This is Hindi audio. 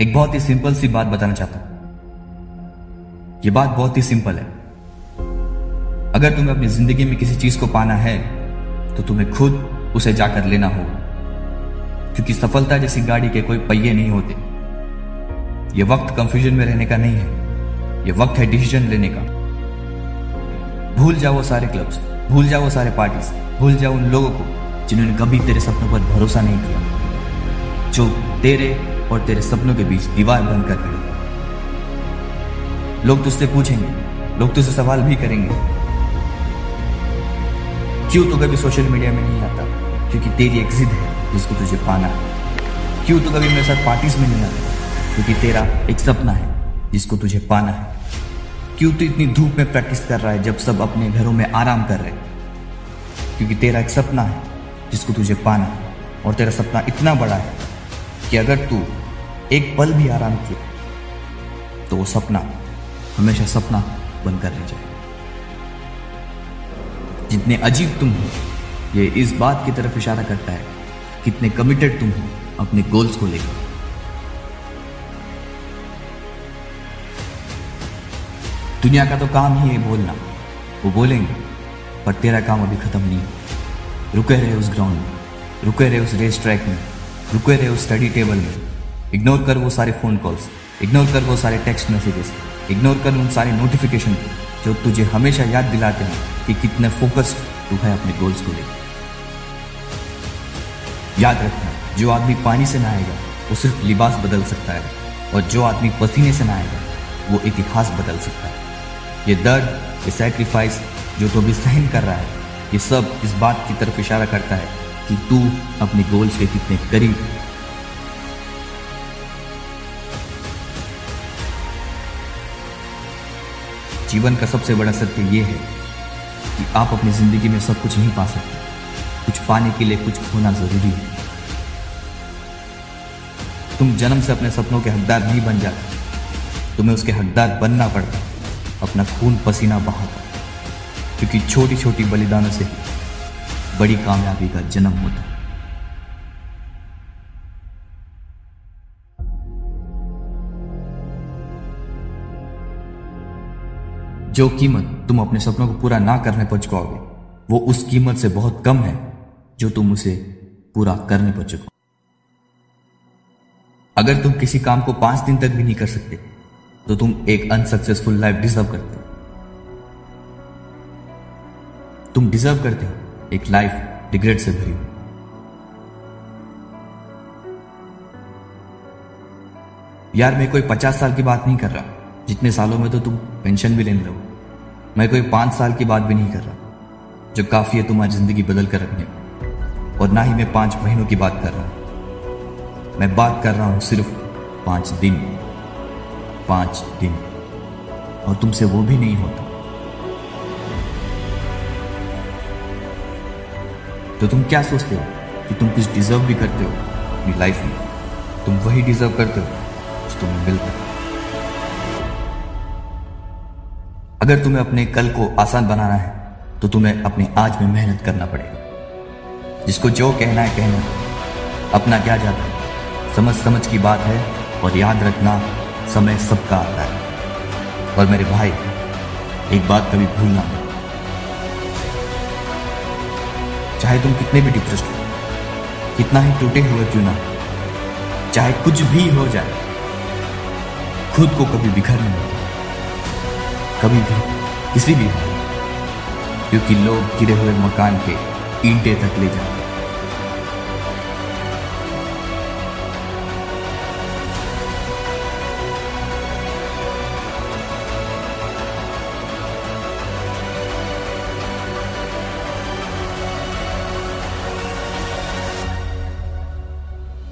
एक बहुत ही सिंपल सी बात बताना चाहता हूँ। यह बात बहुत ही सिंपल है। अगर तुम्हें अपनी ज़िंदगी में किसी चीज़ को पाना है तो तुम्हें खुद उसे जाकर लेना होगा। क्योंकि सफलता जैसी गाड़ी के कोई पहिए नहीं होते। यह वक्त कंफ्यूजन में रहने का नहीं है। यह वक्त है डिसीज़न लेने का। भूल जाओ सारे क्लब्स भूल जाओ सारे पार्टीज़ भूल जाओ उन लोगों को जिन्होंने कभी तेरे सपनों पर भरोसा नहीं किया। जो तेरे और तेरे सपनों के बीच दीवार बनकर खड़े। लोग तुझसे पूछेंगे, लोग तुझसे सवाल भी करेंगे। क्यों तो कभी सोशल मीडिया में नहीं आता? क्योंकि तेरी एक जिद है जिसको तुझे पाना है। क्यों तो कभी मेरे साथ पार्टीज़ में नहीं आता? क्योंकि तेरा एक सपना है जिसको तुझे पाना है। क्यों तो इतनी धूप में प्रैक्टिस कर रहा है जब सब अपने घरों में आराम कर रहे क्योंकि तेरा एक सपना है जिसको तुझे पाना है। और तेरा सपना इतना बड़ा है कि अगर तू एक पल भी आराम किया तो वो सपना हमेशा सपना बनकर रह जाए। जितने अजीब तुम हो, ये इस बात की तरफ़ इशारा करता है, कितने कमिटेड तुम हो, अपने गोल्स को लेकर। दुनिया का तो काम ही है बोलना। वो बोलेंगे, पर तेरा काम अभी खत्म नहीं है रुके रहे उस ग्राउंड में, रुके रहे उस रेस ट्रैक में, रुके रहे उस स्टडी टेबल में इग्नोर कर वो सारे फ़ोन कॉल्स इग्नोर कर वो सारे टेक्स्ट मैसेजेस इग्नोर कर उन सारे नोटिफिकेशन को जो तुझे हमेशा याद दिलाते हैं कि कितने फोकस्ड तू है अपने गोल्स को लेकर याद रखना, जो आदमी पानी से नहाएगा, वो सिर्फ़ लिबास बदल सकता है और जो आदमी पसीने से नहाएगा, वो इतिहास बदल सकता है। ये दर्द, ये सेक्रीफाइस जो तो अभी सहन कर रहा है, ये सब इस बात की तरफ़ इशारा करता है कि तू अपने गोल्स के कितने करीब जीवन का सबसे बड़ा सत्य ये है कि आप अपनी ज़िंदगी में सब कुछ नहीं पा सकते। कुछ पाने के लिए कुछ खोना ज़रूरी है। तुम जन्म से अपने सपनों के हकदार नहीं बन जाते। तुम्हें उसके हकदार बनना पड़ता, अपना खून पसीना बहाता। क्योंकि छोटी छोटी बलिदानों से बड़ी कामयाबी का जन्म होता। जो कीमत तुम अपने सपनों को पूरा ना करने पर चुकाओगे वो उस कीमत से बहुत कम है जो तुम उसे पूरा करने पर चुकाओ अगर तुम किसी काम को पाँच दिन तक भी नहीं कर सकते तो तुम एक अनसक्सेसफुल लाइफ डिजर्व करते हो। तुम डिजर्व करते हो एक लाइफ रिग्रेट से भरी हुई यार, मैं कोई पचास साल की बात नहीं कर रहा। जितने सालों में तो तुम पेंशन भी लेने लगो मैं कोई पाँच साल की बात भी नहीं कर रहा, जो काफ़ी है तुम्हारी ज़िंदगी बदल कर रखने और ना ही मैं पाँच महीनों की बात कर रहा हूँ। मैं बात कर रहा हूँ सिर्फ़ पाँच दिन पाँच दिन और तुमसे वो भी नहीं होता। तो तुम क्या सोचते हो कि तुम कुछ डिजर्व भी करते हो अपनी लाइफ में? तुम वही डिजर्व करते हो जो तुम्हें मिलता है। अगर तुम्हें अपने कल को आसान बनाना है तो तुम्हें अपने आज में मेहनत करना पड़ेगा। जिसको जो कहना है, कहना अपना क्या जाता है? समझ समझ की बात है और याद रखना, समय सबका आता है। और मेरे भाई, एक बात कभी भूलना मत। चाहे तुम कितने भी डिप्रेस्ड हो, कितना ही टूटे हुए क्यों ना चाहे कुछ भी हो जाए, खुद को कभी बिखर मत कभी भी किसी भी क्योंकि लोग गिरे हुए मकान के ईंटे तक ले जाते